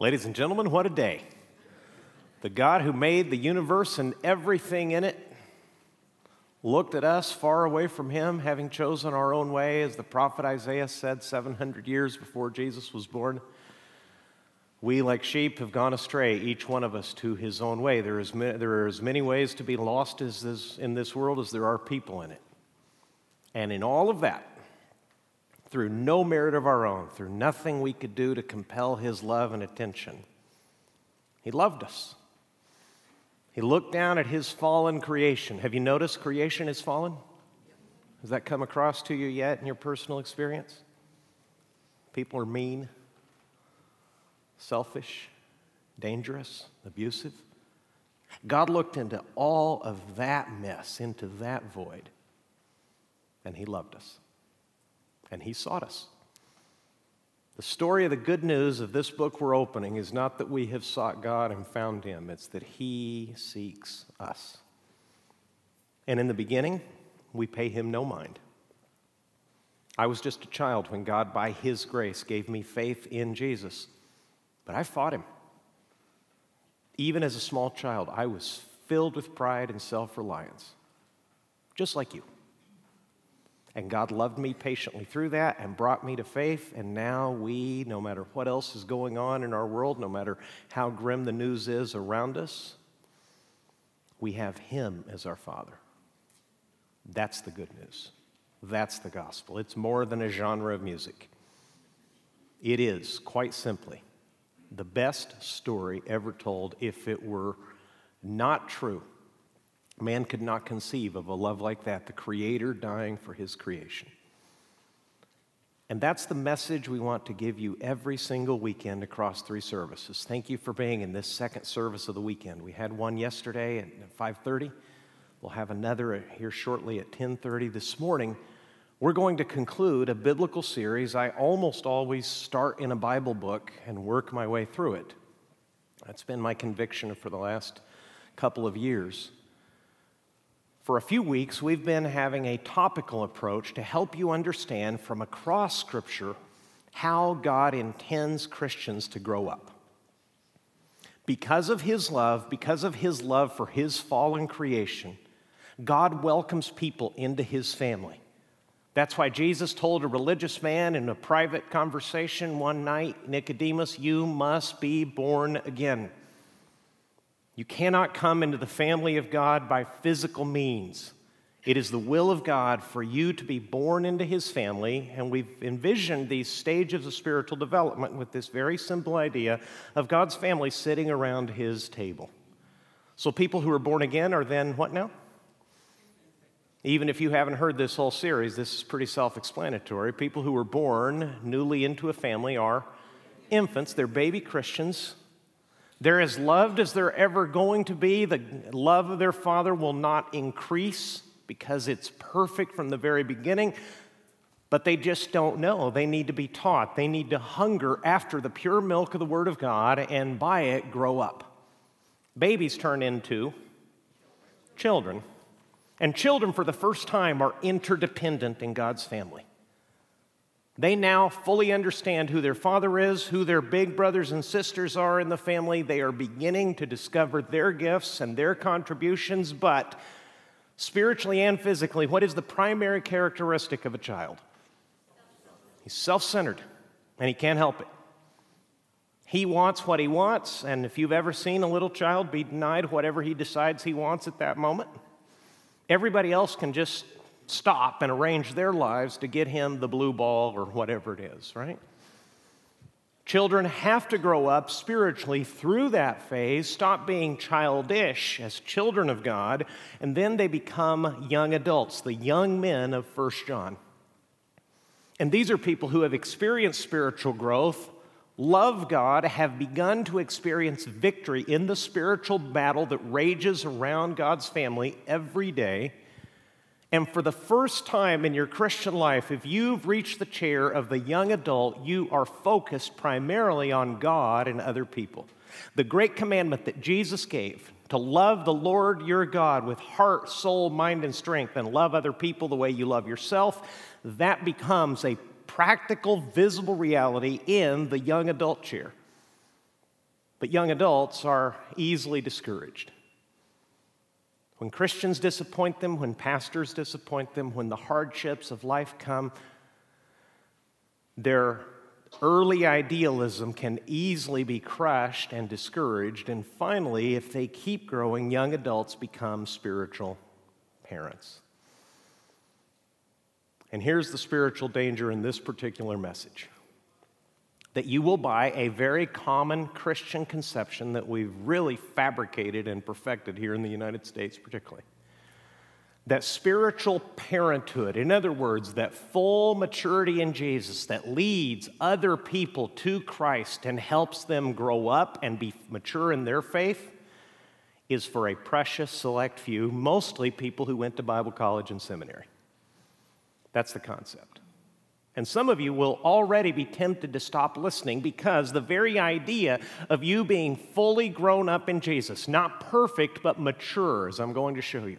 Ladies and gentlemen, what a day. The God who made the universe and everything in it looked at us far away from him, having chosen our own way, as the prophet Isaiah said 700 years before Jesus was born. We, like sheep, have gone astray, each one of us to his own way. There, is, there are as many ways to be lost as this, in this world as there are people in it. And in all of that, through no merit of our own, through nothing we could do to compel his love and attention. He loved us. He looked down at his fallen creation. Have you noticed creation is fallen? Has that come across to you yet in your personal experience? People are mean, selfish, dangerous, abusive. God looked into all of that mess, into that void, and He loved us and he sought us. The story of the good news of this book we're opening is not that we have sought God and found him, it's that he seeks us. And in the beginning, we pay him no mind. I was just a child when God, by his grace, gave me faith in Jesus, but I fought him. Even as a small child, I was filled with pride and self reliance, just like you. And God loved me patiently through that and brought me to faith. And now we, no matter what else is going on in our world, no matter how grim the news is around us, we have Him as our Father. That's the good news. That's the gospel. It's more than a genre of music. It is, quite simply, the best story ever told if it were not true Man could not conceive of a love like that, the Creator dying for His creation. And that's the message we want to give you every single weekend across three services. Thank you for being in this second service of the weekend. We had one yesterday at 5:30. We'll have another here shortly at 10:30 this morning. We're going to conclude a biblical series. I almost always start in a Bible book and work my way through it. That's been my conviction for the last couple of years. For a few weeks, we've been having a topical approach to help you understand from across Scripture how God intends Christians to grow up. Because of His love, because of His love for His fallen creation, God welcomes people into His family. That's why Jesus told a religious man in a private conversation one night, Nicodemus, you must be born again. You cannot come into the family of God by physical means. It is the will of God for you to be born into His family, and we've envisioned these stages of spiritual development with this very simple idea of God's family sitting around His table. So, people who are born again are then what now? Even if you haven't heard this whole series, this is pretty self explanatory. People who were born newly into a family are infants, they're baby Christians they're as loved as they're ever going to be. The love of their father will not increase because it's perfect from the very beginning. But they just don't know. They need to be taught. They need to hunger after the pure milk of the Word of God and by it grow up. Babies turn into children. And children, for the first time, are interdependent in God's family. They now fully understand who their father is, who their big brothers and sisters are in the family. They are beginning to discover their gifts and their contributions, but spiritually and physically, what is the primary characteristic of a child? He's self centered, and he can't help it. He wants what he wants, and if you've ever seen a little child be denied whatever he decides he wants at that moment, everybody else can just stop and arrange their lives to get him the blue ball or whatever it is, right? Children have to grow up spiritually through that phase, stop being childish as children of God, and then they become young adults, the young men of First John. And these are people who have experienced spiritual growth, love God, have begun to experience victory in the spiritual battle that rages around God's family every day and for the first time in your Christian life, if you've reached the chair of the young adult, you are focused primarily on God and other people. The great commandment that Jesus gave to love the Lord your God with heart, soul, mind, and strength, and love other people the way you love yourself, that becomes a practical, visible reality in the young adult chair. But young adults are easily discouraged. When Christians disappoint them, when pastors disappoint them, when the hardships of life come, their early idealism can easily be crushed and discouraged. And finally, if they keep growing, young adults become spiritual parents. And here's the spiritual danger in this particular message that you will buy a very common Christian conception that we've really fabricated and perfected here in the United States, particularly. That spiritual parenthood, in other words, that full maturity in Jesus that leads other people to Christ and helps them grow up and be mature in their faith, is for a precious select few, mostly people who went to Bible college and seminary. That's the concept. And some of you will already be tempted to stop listening because the very idea of you being fully grown up in Jesus, not perfect, but mature, as I'm going to show you,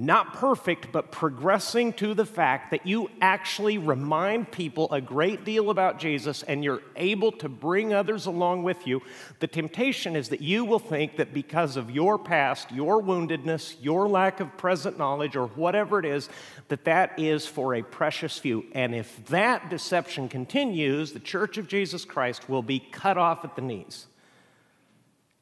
not perfect, but progressing to the fact that you actually remind people a great deal about Jesus and you're able to bring others along with you. The temptation is that you will think that because of your past, your woundedness, your lack of present knowledge, or whatever it is, that that is for a precious few. And if that deception continues, the Church of Jesus Christ will be cut off at the knees.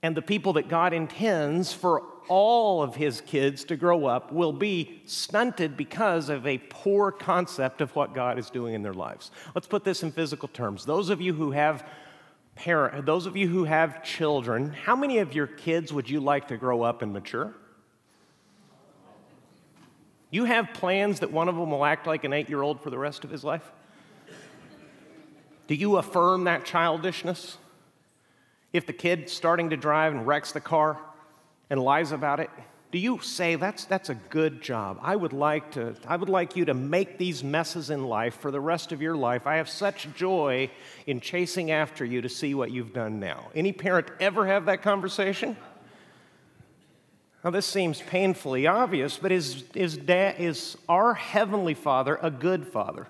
And the people that God intends for all of his kids to grow up will be stunted because of a poor concept of what God is doing in their lives. Let's put this in physical terms. Those of you who have parent, those of you who have children, how many of your kids would you like to grow up and mature? You have plans that one of them will act like an eight year old for the rest of his life? Do you affirm that childishness? If the kid's starting to drive and wrecks the car, and lies about it, do you say that's, that's a good job? I would, like to, I would like you to make these messes in life for the rest of your life. I have such joy in chasing after you to see what you've done now. Any parent ever have that conversation? Now, this seems painfully obvious, but is, is, da- is our Heavenly Father a good Father?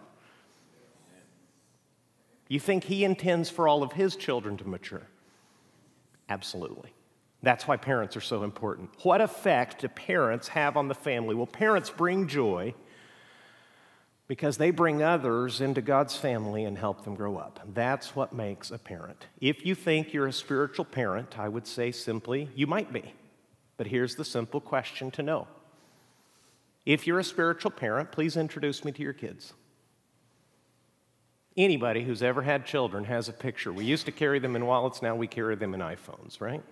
You think He intends for all of His children to mature? Absolutely. That's why parents are so important. What effect do parents have on the family? Well, parents bring joy because they bring others into God's family and help them grow up. That's what makes a parent. If you think you're a spiritual parent, I would say simply, you might be. But here's the simple question to know If you're a spiritual parent, please introduce me to your kids. Anybody who's ever had children has a picture. We used to carry them in wallets, now we carry them in iPhones, right?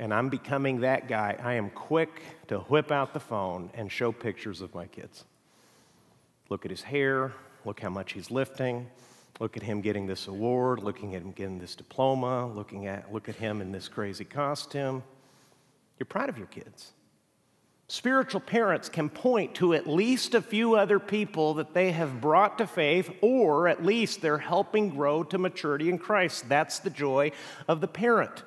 and I'm becoming that guy. I am quick to whip out the phone and show pictures of my kids. Look at his hair, look how much he's lifting, look at him getting this award, looking at him getting this diploma, looking at look at him in this crazy costume. You're proud of your kids. Spiritual parents can point to at least a few other people that they have brought to faith, or at least they're helping grow to maturity in Christ. That's the joy of the parent.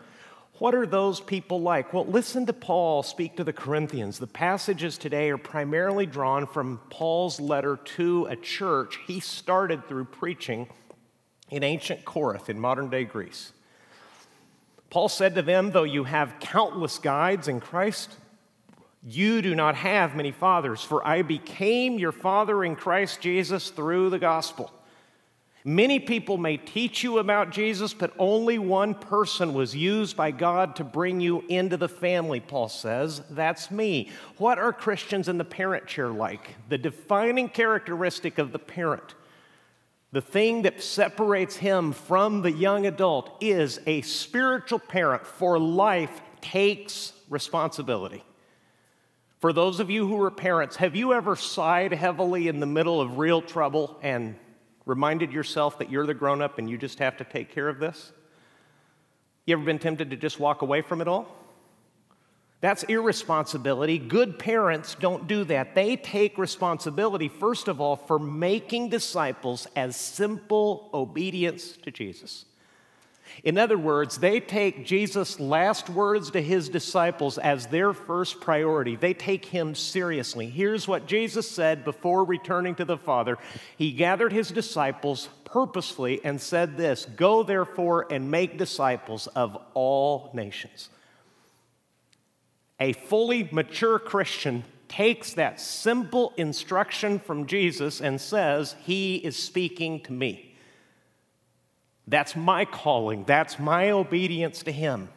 What are those people like? Well, listen to Paul speak to the Corinthians. The passages today are primarily drawn from Paul's letter to a church he started through preaching in ancient Corinth in modern day Greece. Paul said to them, Though you have countless guides in Christ, you do not have many fathers, for I became your father in Christ Jesus through the gospel. Many people may teach you about Jesus, but only one person was used by God to bring you into the family, Paul says. That's me. What are Christians in the parent chair like? The defining characteristic of the parent, the thing that separates him from the young adult, is a spiritual parent for life takes responsibility. For those of you who are parents, have you ever sighed heavily in the middle of real trouble and reminded yourself that you're the grown up and you just have to take care of this? You ever been tempted to just walk away from it all? That's irresponsibility. Good parents don't do that. They take responsibility, first of all, for making disciples as simple obedience to Jesus. In other words, they take Jesus' last words to his disciples as their first priority. They take him seriously. Here's what Jesus said before returning to the Father He gathered his disciples purposefully and said this Go therefore and make disciples of all nations. A fully mature Christian takes that simple instruction from Jesus and says, He is speaking to me. That's my calling, that's my obedience to Him.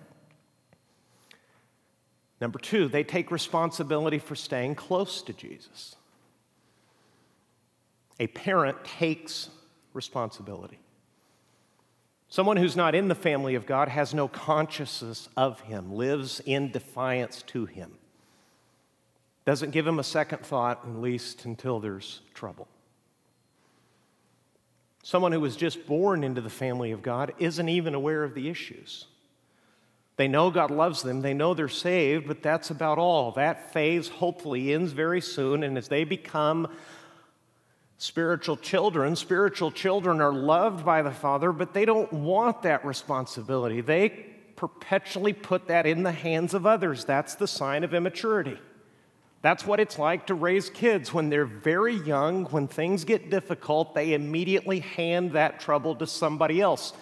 Number two, they take responsibility for staying close to Jesus. A parent takes responsibility. Someone who's not in the family of God has no consciousness of Him, lives in defiance to Him, doesn't give Him a second thought, at least until there's trouble. Someone who was just born into the family of God isn't even aware of the issues. They know God loves them, they know they're saved, but that's about all. That phase hopefully ends very soon, and as they become spiritual children, spiritual children are loved by the Father, but they don't want that responsibility. They perpetually put that in the hands of others. That's the sign of immaturity. That's what it's like to raise kids. When they're very young, when things get difficult, they immediately hand that trouble to somebody else.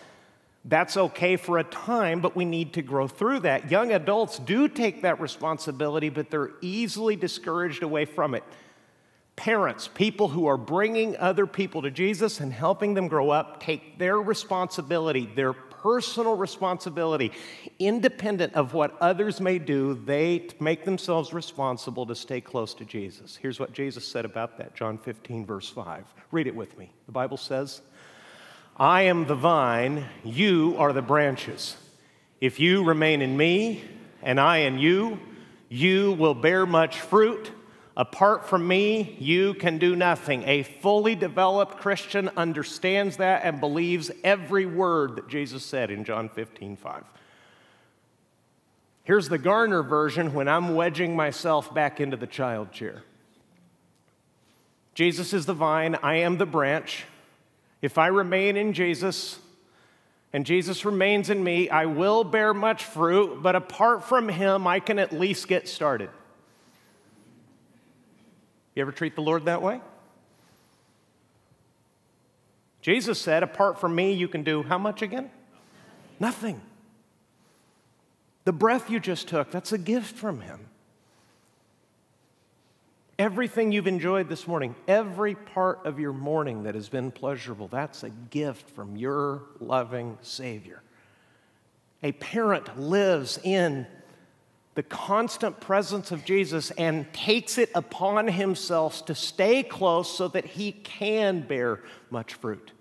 That's okay for a time, but we need to grow through that. Young adults do take that responsibility, but they're easily discouraged away from it. Parents, people who are bringing other people to Jesus and helping them grow up, take their responsibility, their personal responsibility, independent of what others may do, they make themselves responsible to stay close to Jesus. Here's what Jesus said about that John 15, verse 5. Read it with me. The Bible says, I am the vine, you are the branches. If you remain in me and I in you, you will bear much fruit. Apart from me, you can do nothing. A fully developed Christian understands that and believes every word that Jesus said in John 15, 5. Here's the Garner version when I'm wedging myself back into the child chair. Jesus is the vine, I am the branch. If I remain in Jesus and Jesus remains in me, I will bear much fruit, but apart from him, I can at least get started. You ever treat the Lord that way? Jesus said, Apart from me, you can do how much again? Nothing. The breath you just took, that's a gift from Him. Everything you've enjoyed this morning, every part of your morning that has been pleasurable, that's a gift from your loving Savior. A parent lives in the constant presence of Jesus and takes it upon himself to stay close so that he can bear much fruit.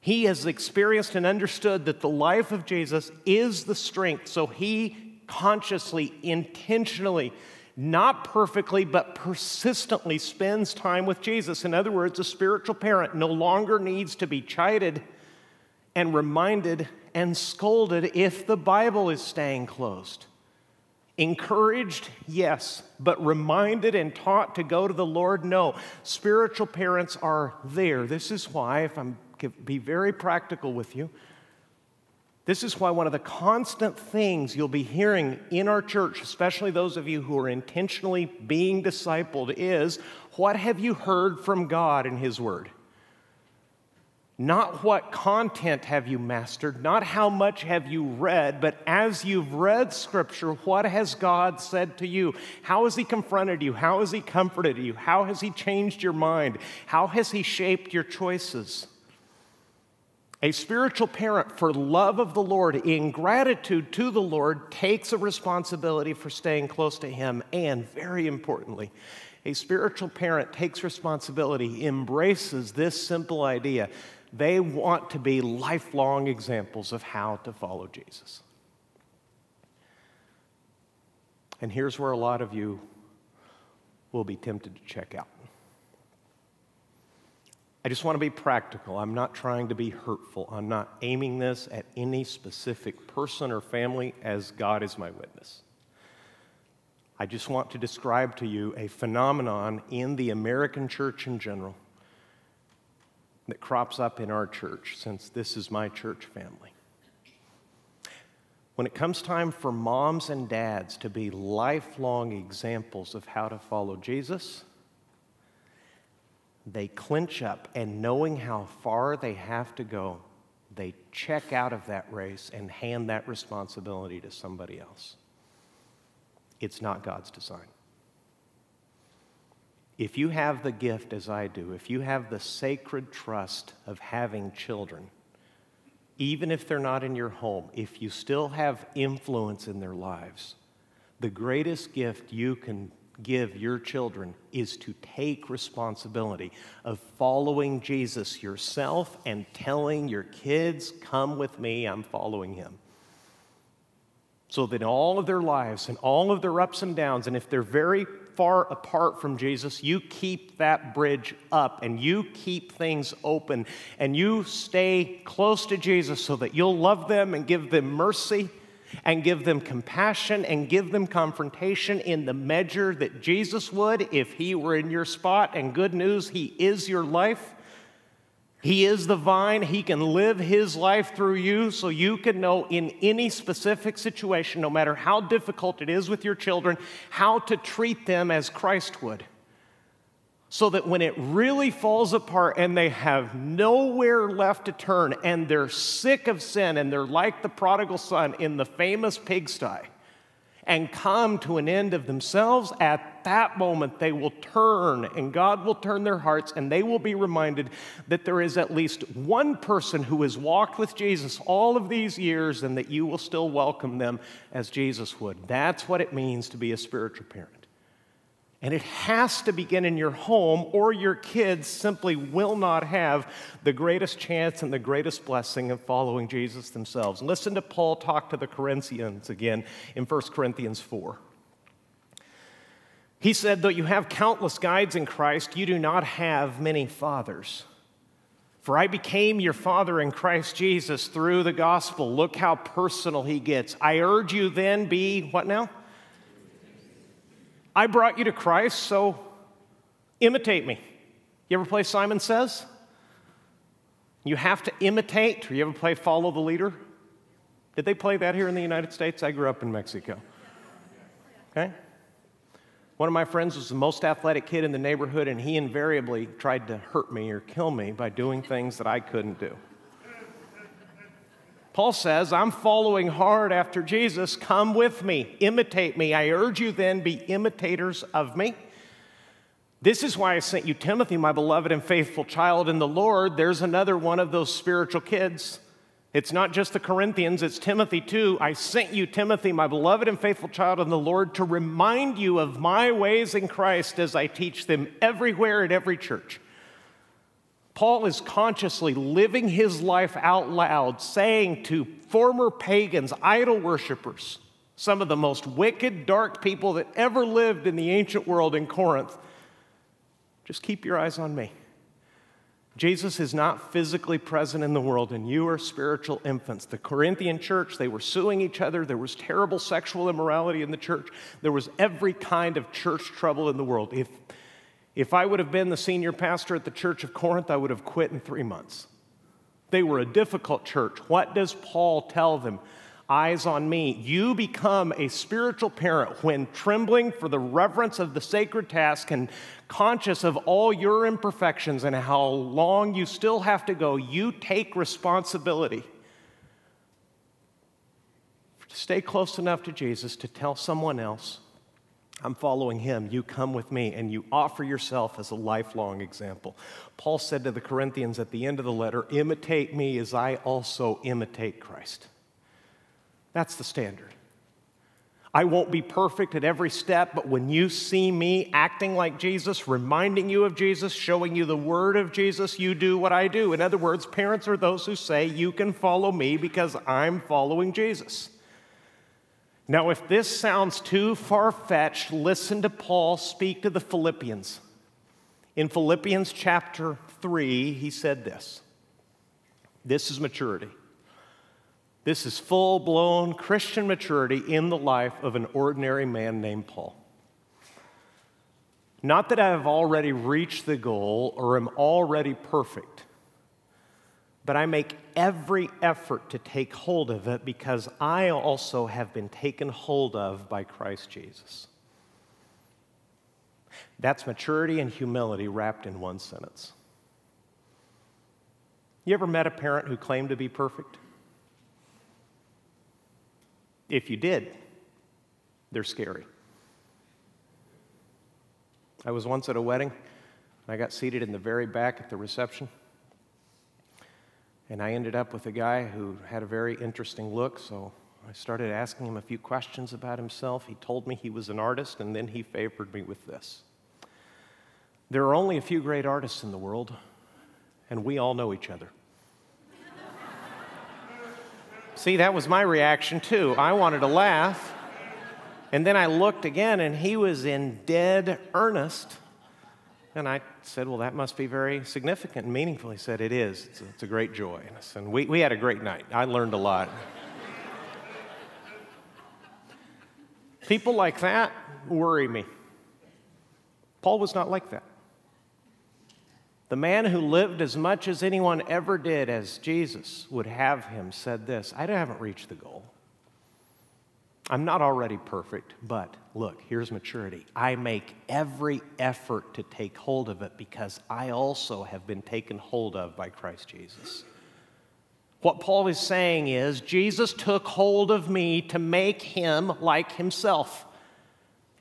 He has experienced and understood that the life of Jesus is the strength, so he consciously, intentionally, not perfectly, but persistently spends time with Jesus. In other words, a spiritual parent no longer needs to be chided and reminded and scolded if the Bible is staying closed. Encouraged, yes, but reminded and taught to go to the Lord, no. Spiritual parents are there. This is why, if I'm be very practical with you, this is why one of the constant things you'll be hearing in our church, especially those of you who are intentionally being discipled, is what have you heard from God in His Word? Not what content have you mastered, not how much have you read, but as you've read Scripture, what has God said to you? How has He confronted you? How has He comforted you? How has He changed your mind? How has He shaped your choices? A spiritual parent, for love of the Lord, in gratitude to the Lord, takes a responsibility for staying close to Him. And very importantly, a spiritual parent takes responsibility, embraces this simple idea they want to be lifelong examples of how to follow Jesus. And here's where a lot of you will be tempted to check out. I just want to be practical. I'm not trying to be hurtful. I'm not aiming this at any specific person or family, as God is my witness. I just want to describe to you a phenomenon in the American church in general that crops up in our church since this is my church family. When it comes time for moms and dads to be lifelong examples of how to follow Jesus, they clinch up and knowing how far they have to go, they check out of that race and hand that responsibility to somebody else. It's not God's design. If you have the gift, as I do, if you have the sacred trust of having children, even if they're not in your home, if you still have influence in their lives, the greatest gift you can give your children is to take responsibility of following Jesus yourself and telling your kids, Come with me, I'm following him. So that in all of their lives and all of their ups and downs, and if they're very far apart from Jesus, you keep that bridge up and you keep things open and you stay close to Jesus so that you'll love them and give them mercy and give them compassion and give them confrontation in the measure that Jesus would if he were in your spot. And good news, he is your life. He is the vine. He can live His life through you so you can know in any specific situation, no matter how difficult it is with your children, how to treat them as Christ would. So that when it really falls apart and they have nowhere left to turn and they're sick of sin and they're like the prodigal son in the famous pigsty, and come to an end of themselves, at that moment they will turn and God will turn their hearts and they will be reminded that there is at least one person who has walked with Jesus all of these years and that you will still welcome them as Jesus would. That's what it means to be a spiritual parent. And it has to begin in your home, or your kids simply will not have the greatest chance and the greatest blessing of following Jesus themselves. Listen to Paul talk to the Corinthians again in 1 Corinthians 4. He said, Though you have countless guides in Christ, you do not have many fathers. For I became your father in Christ Jesus through the gospel. Look how personal he gets. I urge you then, be what now? I brought you to Christ, so imitate me. You ever play Simon Says? You have to imitate, or you ever play Follow the Leader? Did they play that here in the United States? I grew up in Mexico. Okay? One of my friends was the most athletic kid in the neighborhood, and he invariably tried to hurt me or kill me by doing things that I couldn't do. Paul says, I'm following hard after Jesus. Come with me, imitate me. I urge you then, be imitators of me. This is why I sent you Timothy, my beloved and faithful child in the Lord. There's another one of those spiritual kids. It's not just the Corinthians, it's Timothy too. I sent you, Timothy, my beloved and faithful child in the Lord, to remind you of my ways in Christ as I teach them everywhere at every church. Paul is consciously living his life out loud, saying to former pagans, idol worshippers, some of the most wicked, dark people that ever lived in the ancient world in Corinth, just keep your eyes on me. Jesus is not physically present in the world, and you are spiritual infants. The Corinthian church, they were suing each other. There was terrible sexual immorality in the church. There was every kind of church trouble in the world. If if I would have been the senior pastor at the church of Corinth, I would have quit in three months. They were a difficult church. What does Paul tell them? Eyes on me. You become a spiritual parent when trembling for the reverence of the sacred task and conscious of all your imperfections and how long you still have to go. You take responsibility. Stay close enough to Jesus to tell someone else I'm following him. You come with me and you offer yourself as a lifelong example. Paul said to the Corinthians at the end of the letter, Imitate me as I also imitate Christ. That's the standard. I won't be perfect at every step, but when you see me acting like Jesus, reminding you of Jesus, showing you the word of Jesus, you do what I do. In other words, parents are those who say, You can follow me because I'm following Jesus. Now, if this sounds too far fetched, listen to Paul speak to the Philippians. In Philippians chapter 3, he said this This is maturity. This is full blown Christian maturity in the life of an ordinary man named Paul. Not that I have already reached the goal or am already perfect but I make every effort to take hold of it because I also have been taken hold of by Christ Jesus. That's maturity and humility wrapped in one sentence. You ever met a parent who claimed to be perfect? If you did, they're scary. I was once at a wedding. and I got seated in the very back at the reception. And I ended up with a guy who had a very interesting look, so I started asking him a few questions about himself. He told me he was an artist, and then he favored me with this. There are only a few great artists in the world, and we all know each other. See, that was my reaction too. I wanted to laugh. And then I looked again, and he was in dead earnest. And I said, Well, that must be very significant and meaningful. He said, It is. It's a, it's a great joy. And we, we had a great night. I learned a lot. People like that worry me. Paul was not like that. The man who lived as much as anyone ever did, as Jesus would have him, said this I haven't reached the goal. I'm not already perfect, but look, here's maturity. I make every effort to take hold of it because I also have been taken hold of by Christ Jesus. What Paul is saying is Jesus took hold of me to make him like himself.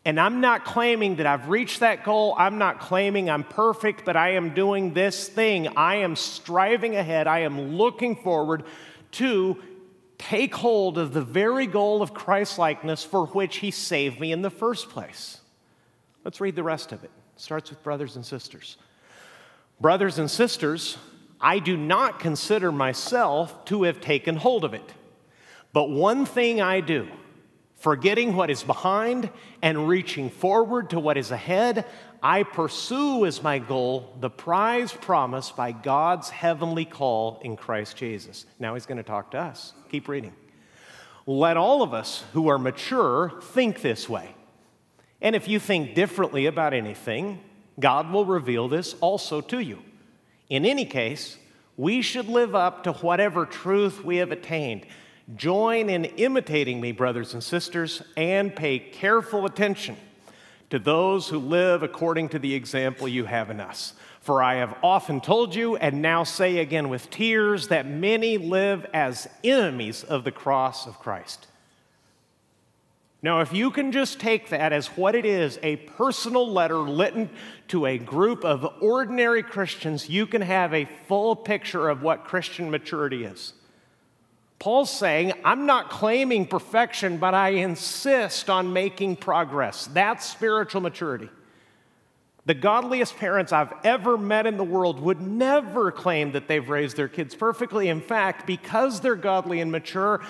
And I'm not claiming that I've reached that goal. I'm not claiming I'm perfect, but I am doing this thing. I am striving ahead. I am looking forward to take hold of the very goal of Christlikeness for which he saved me in the first place. Let's read the rest of it. it starts with brothers and sisters. Brothers and sisters, I do not consider myself to have taken hold of it. But one thing I do, forgetting what is behind and reaching forward to what is ahead, I pursue as my goal the prize promised by God's heavenly call in Christ Jesus. Now he's going to talk to us. Keep reading. Let all of us who are mature think this way. And if you think differently about anything, God will reveal this also to you. In any case, we should live up to whatever truth we have attained. Join in imitating me, brothers and sisters, and pay careful attention to those who live according to the example you have in us. For I have often told you, and now say again with tears, that many live as enemies of the cross of Christ. Now, if you can just take that as what it is a personal letter written to a group of ordinary Christians, you can have a full picture of what Christian maturity is. Paul's saying, I'm not claiming perfection, but I insist on making progress. That's spiritual maturity. The godliest parents I've ever met in the world would never claim that they've raised their kids perfectly. In fact, because they're godly and mature,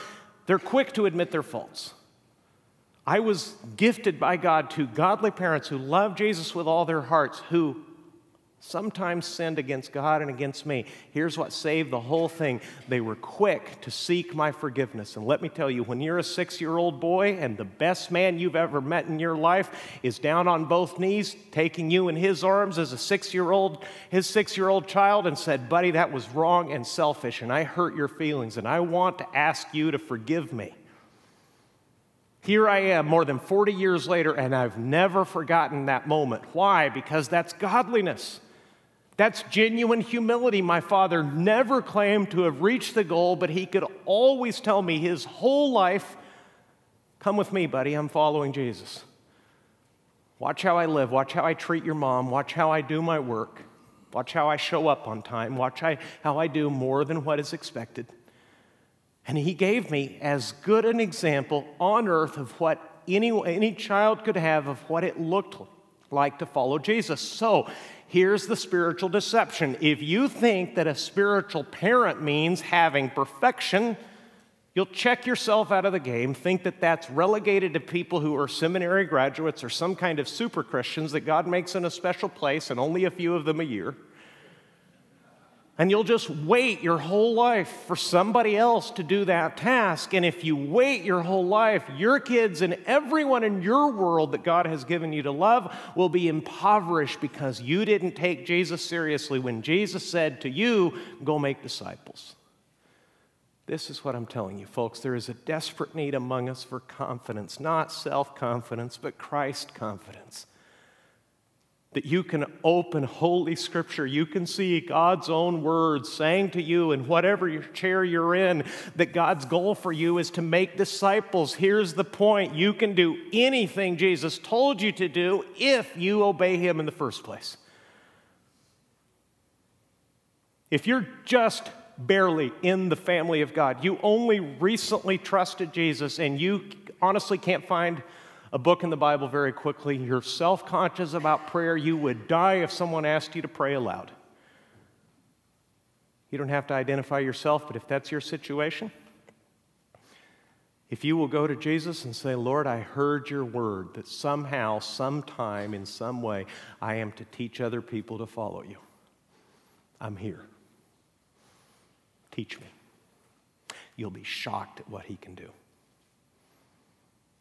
they're quick to admit their faults. I was gifted by God to godly parents who love Jesus with all their hearts, who sometimes sinned against God and against me. Here's what saved the whole thing they were quick to seek my forgiveness. And let me tell you, when you're a six year old boy and the best man you've ever met in your life is down on both knees, taking you in his arms as a six year old, his six year old child, and said, Buddy, that was wrong and selfish, and I hurt your feelings, and I want to ask you to forgive me. Here I am more than 40 years later, and I've never forgotten that moment. Why? Because that's godliness. That's genuine humility. My father never claimed to have reached the goal, but he could always tell me his whole life Come with me, buddy, I'm following Jesus. Watch how I live. Watch how I treat your mom. Watch how I do my work. Watch how I show up on time. Watch how I do more than what is expected. And he gave me as good an example on earth of what any, any child could have of what it looked like to follow Jesus. So here's the spiritual deception. If you think that a spiritual parent means having perfection, you'll check yourself out of the game, think that that's relegated to people who are seminary graduates or some kind of super Christians that God makes in a special place and only a few of them a year. And you'll just wait your whole life for somebody else to do that task. And if you wait your whole life, your kids and everyone in your world that God has given you to love will be impoverished because you didn't take Jesus seriously when Jesus said to you, Go make disciples. This is what I'm telling you, folks. There is a desperate need among us for confidence, not self confidence, but Christ confidence that you can open Holy Scripture. You can see God's own words saying to you in whatever chair you're in that God's goal for you is to make disciples. Here's the point you can do anything Jesus told you to do if you obey Him in the first place. If you're just barely in the family of God, you only recently trusted Jesus, and you honestly can't find a book in the Bible very quickly. You're self conscious about prayer. You would die if someone asked you to pray aloud. You don't have to identify yourself, but if that's your situation, if you will go to Jesus and say, Lord, I heard your word that somehow, sometime, in some way, I am to teach other people to follow you. I'm here. Teach me. You'll be shocked at what he can do.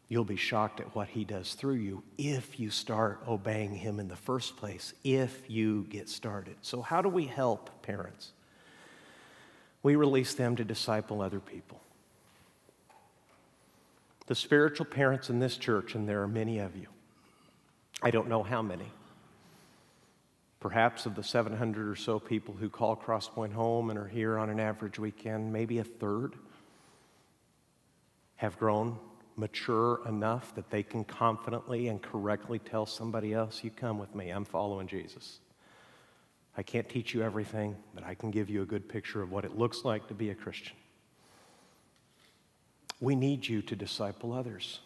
You'll be shocked at what he does through you if you start obeying him in the first place, if you get started. So, how do we help parents? We release them to disciple other people. The spiritual parents in this church, and there are many of you, I don't know how many. Perhaps of the 700 or so people who call Crosspoint home and are here on an average weekend, maybe a third have grown mature enough that they can confidently and correctly tell somebody else, You come with me, I'm following Jesus. I can't teach you everything, but I can give you a good picture of what it looks like to be a Christian. We need you to disciple others.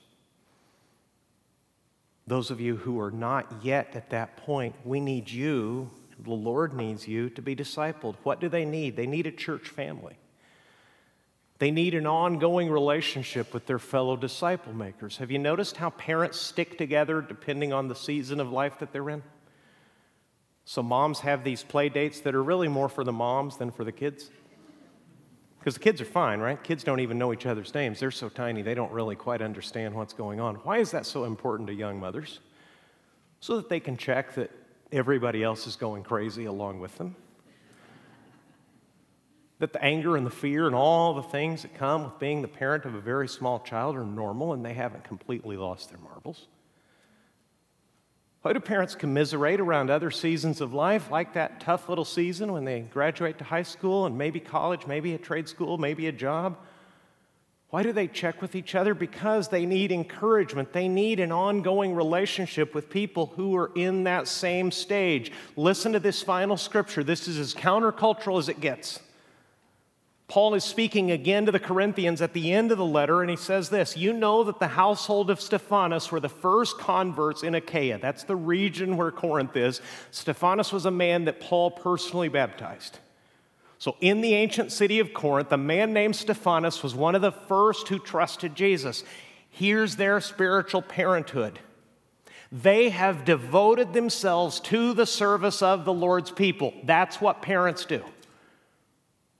Those of you who are not yet at that point, we need you, the Lord needs you to be discipled. What do they need? They need a church family. They need an ongoing relationship with their fellow disciple makers. Have you noticed how parents stick together depending on the season of life that they're in? So, moms have these play dates that are really more for the moms than for the kids. Because the kids are fine, right? Kids don't even know each other's names. They're so tiny, they don't really quite understand what's going on. Why is that so important to young mothers? So that they can check that everybody else is going crazy along with them that the anger and the fear and all the things that come with being the parent of a very small child are normal and they haven't completely lost their marbles? Why do parents commiserate around other seasons of life, like that tough little season when they graduate to high school and maybe college, maybe a trade school, maybe a job? Why do they check with each other? Because they need encouragement. They need an ongoing relationship with people who are in that same stage. Listen to this final scripture. This is as countercultural as it gets. Paul is speaking again to the Corinthians at the end of the letter, and he says this You know that the household of Stephanas were the first converts in Achaia. That's the region where Corinth is. Stephanas was a man that Paul personally baptized. So, in the ancient city of Corinth, a man named Stephanas was one of the first who trusted Jesus. Here's their spiritual parenthood. They have devoted themselves to the service of the Lord's people. That's what parents do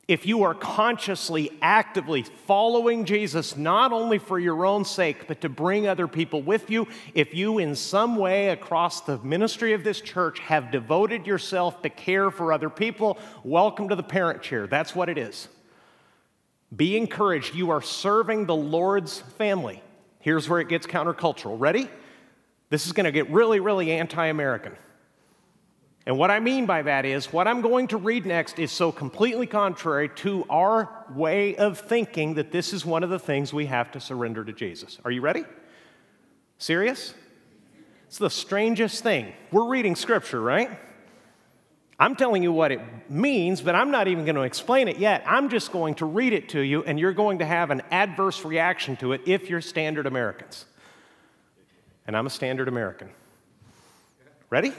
if you are consciously, actively following Jesus, not only for your own sake, but to bring other people with you, if you in some way across the ministry of this church have devoted yourself to care for other people, welcome to the parent chair. That's what it is. Be encouraged. You are serving the Lord's family. Here's where it gets countercultural. Ready? This is going to get really, really anti American. And what I mean by that is, what I'm going to read next is so completely contrary to our way of thinking that this is one of the things we have to surrender to Jesus. Are you ready? Serious? It's the strangest thing. We're reading scripture, right? I'm telling you what it means, but I'm not even going to explain it yet. I'm just going to read it to you, and you're going to have an adverse reaction to it if you're standard Americans. And I'm a standard American. Ready?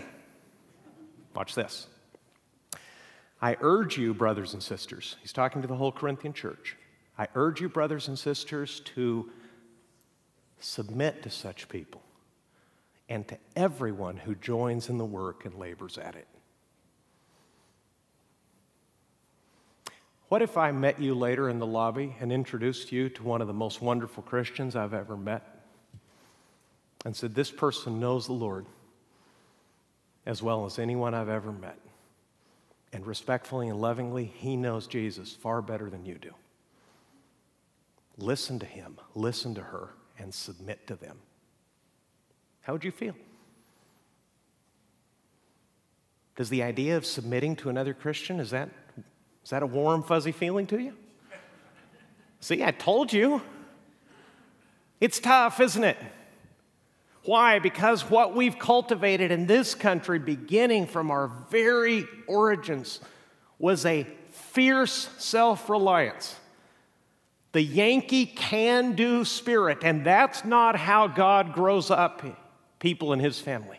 Watch this. I urge you, brothers and sisters, he's talking to the whole Corinthian church. I urge you, brothers and sisters, to submit to such people and to everyone who joins in the work and labors at it. What if I met you later in the lobby and introduced you to one of the most wonderful Christians I've ever met and said, This person knows the Lord as well as anyone I've ever met. And respectfully and lovingly, he knows Jesus far better than you do. Listen to him, listen to her, and submit to them. How would you feel? Does the idea of submitting to another Christian, is that, is that a warm, fuzzy feeling to you? See, I told you. It's tough, isn't it? Why? Because what we've cultivated in this country, beginning from our very origins, was a fierce self reliance. The Yankee can do spirit, and that's not how God grows up people in his family.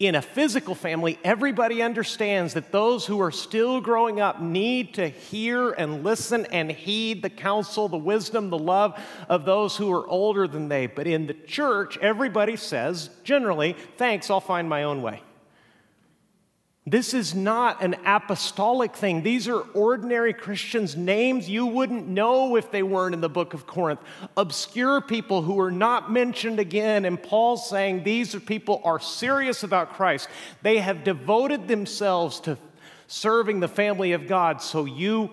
In a physical family, everybody understands that those who are still growing up need to hear and listen and heed the counsel, the wisdom, the love of those who are older than they. But in the church, everybody says, generally, thanks, I'll find my own way. This is not an apostolic thing. These are ordinary Christians' names you wouldn't know if they weren't in the book of Corinth. Obscure people who are not mentioned again. And Paul's saying these people are serious about Christ. They have devoted themselves to serving the family of God. So you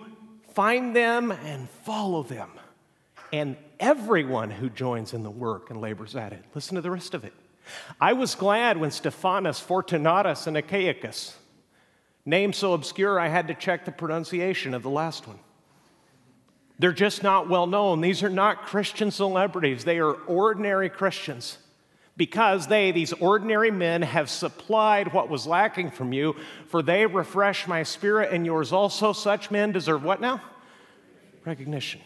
find them and follow them. And everyone who joins in the work and labors at it. Listen to the rest of it. I was glad when Stephanas, Fortunatus, and Achaicus Name so obscure, I had to check the pronunciation of the last one. They're just not well known. These are not Christian celebrities, they are ordinary Christians. Because they, these ordinary men, have supplied what was lacking from you, for they refresh my spirit and yours also. Such men deserve what now? Recognition.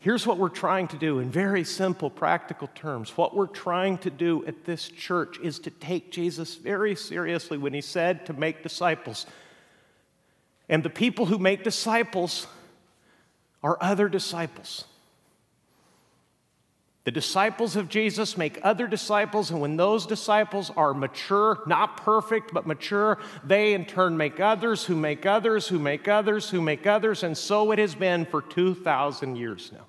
Here's what we're trying to do in very simple, practical terms. What we're trying to do at this church is to take Jesus very seriously when he said to make disciples. And the people who make disciples are other disciples. The disciples of Jesus make other disciples, and when those disciples are mature, not perfect, but mature, they in turn make others who make others who make others who make others, and so it has been for 2,000 years now.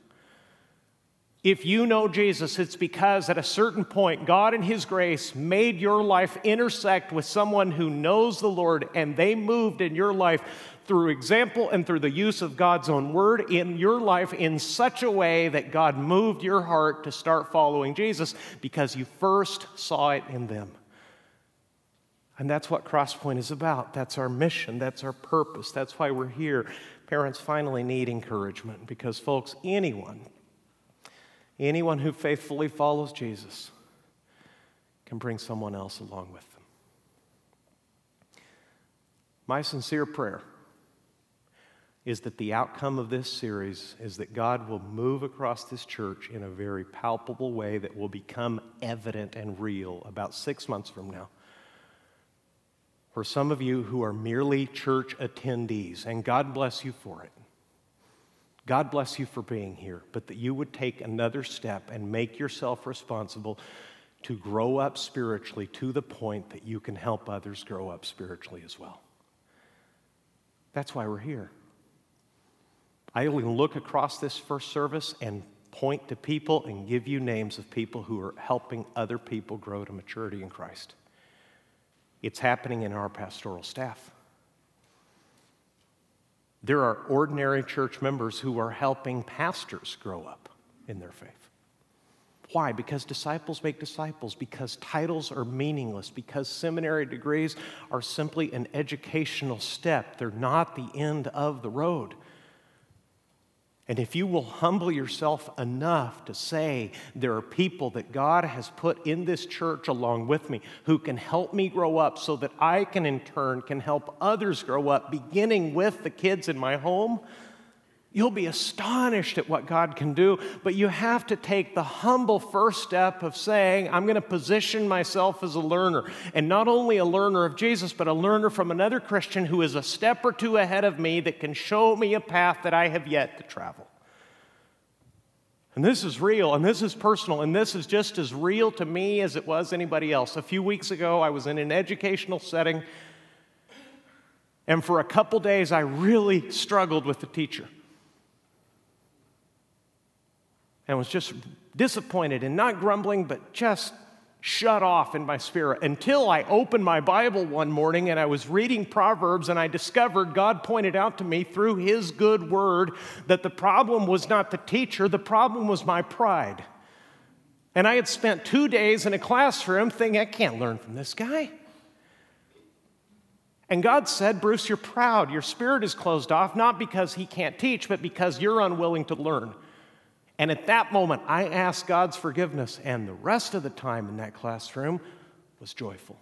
If you know Jesus, it's because at a certain point, God in His grace made your life intersect with someone who knows the Lord, and they moved in your life through example and through the use of God's own word in your life in such a way that God moved your heart to start following Jesus because you first saw it in them. And that's what Crosspoint is about. That's our mission. That's our purpose. That's why we're here. Parents finally need encouragement because, folks, anyone Anyone who faithfully follows Jesus can bring someone else along with them. My sincere prayer is that the outcome of this series is that God will move across this church in a very palpable way that will become evident and real about six months from now. For some of you who are merely church attendees, and God bless you for it, God bless you for being here, but that you would take another step and make yourself responsible to grow up spiritually to the point that you can help others grow up spiritually as well. That's why we're here. I only look across this first service and point to people and give you names of people who are helping other people grow to maturity in Christ. It's happening in our pastoral staff. There are ordinary church members who are helping pastors grow up in their faith. Why? Because disciples make disciples, because titles are meaningless, because seminary degrees are simply an educational step. They're not the end of the road. And if you will humble yourself enough to say, there are people that God has put in this church along with me who can help me grow up so that I can in turn can help others grow up, beginning with the kids in my home, You'll be astonished at what God can do, but you have to take the humble first step of saying, I'm going to position myself as a learner. And not only a learner of Jesus, but a learner from another Christian who is a step or two ahead of me that can show me a path that I have yet to travel. And this is real, and this is personal, and this is just as real to me as it was anybody else. A few weeks ago, I was in an educational setting And for a couple days, I really struggled with the teacher. And was just disappointed and not grumbling, but just shut off in my spirit until I opened my Bible one morning and I was reading Proverbs and I discovered God pointed out to me through His good word that the problem was not the teacher, the problem was my pride. And I had spent two days in a classroom thinking, I can't learn from this guy. And God said, Bruce, you're proud. Your spirit is closed off, not because He can't teach, but because you're unwilling to learn. And at that moment, I asked God's forgiveness, and the rest of the time in that classroom was joyful.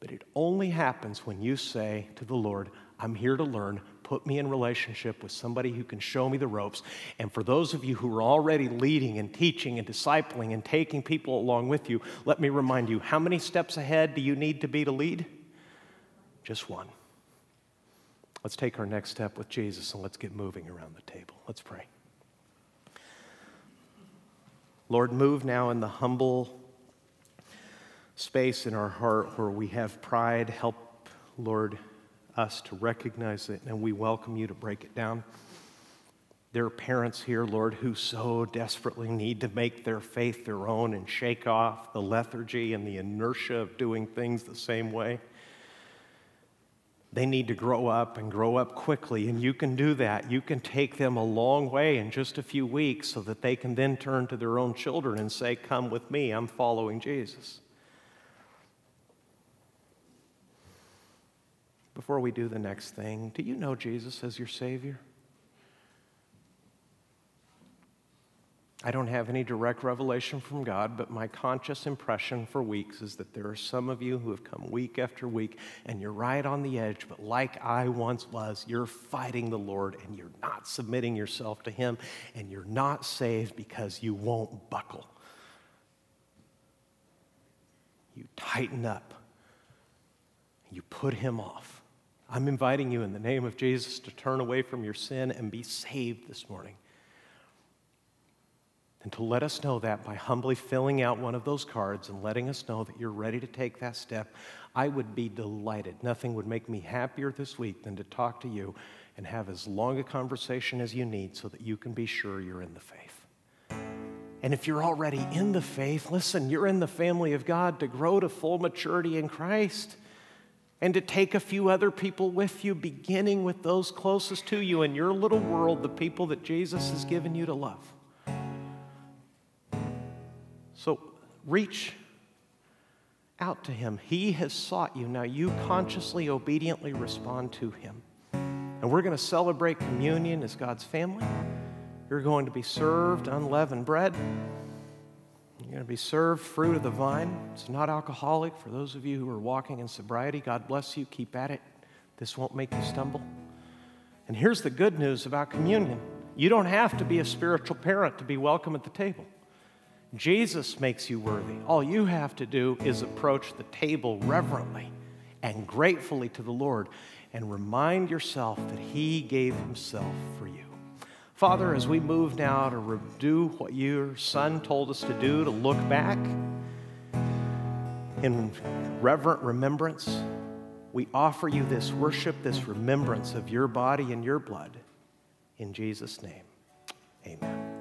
But it only happens when you say to the Lord, I'm here to learn. Put me in relationship with somebody who can show me the ropes. And for those of you who are already leading and teaching and discipling and taking people along with you, let me remind you how many steps ahead do you need to be to lead? Just one. Let's take our next step with Jesus and let's get moving around the table. Let's pray. Lord, move now in the humble space in our heart where we have pride. Help, Lord, us to recognize it, and we welcome you to break it down. There are parents here, Lord, who so desperately need to make their faith their own and shake off the lethargy and the inertia of doing things the same way. They need to grow up and grow up quickly, and you can do that. You can take them a long way in just a few weeks so that they can then turn to their own children and say, Come with me, I'm following Jesus. Before we do the next thing, do you know Jesus as your Savior? I don't have any direct revelation from God, but my conscious impression for weeks is that there are some of you who have come week after week and you're right on the edge, but like I once was, you're fighting the Lord and you're not submitting yourself to Him and you're not saved because you won't buckle. You tighten up, you put Him off. I'm inviting you in the name of Jesus to turn away from your sin and be saved this morning and to let us know that by humbly filling out one of those cards and letting us know that you're ready to take that step, I would be delighted. Nothing would make me happier this week than to talk to you and have as long a conversation as you need so that you can be sure you're in the faith. And if you're already in the faith, listen, you're in the family of God to grow to full maturity in Christ and to take a few other people with you, beginning with those closest to you in your little world, the people that Jesus has given you to love. Reach out to him. He has sought you. Now you consciously, obediently respond to him. And we're going to celebrate communion as God's family. You're going to be served unleavened bread. You're going to be served fruit of the vine. It's not alcoholic. For those of you who are walking in sobriety, God bless you. Keep at it. This won't make you stumble. And here's the good news about communion you don't have to be a spiritual parent to be welcome at the table. Jesus makes you worthy. All you have to do is approach the table reverently and gratefully to the Lord and remind yourself that He gave Himself for you. Father, as we move now to do what your Son told us to do, to look back in reverent remembrance, we offer you this worship, this remembrance of your body and your blood. In Jesus' name, amen.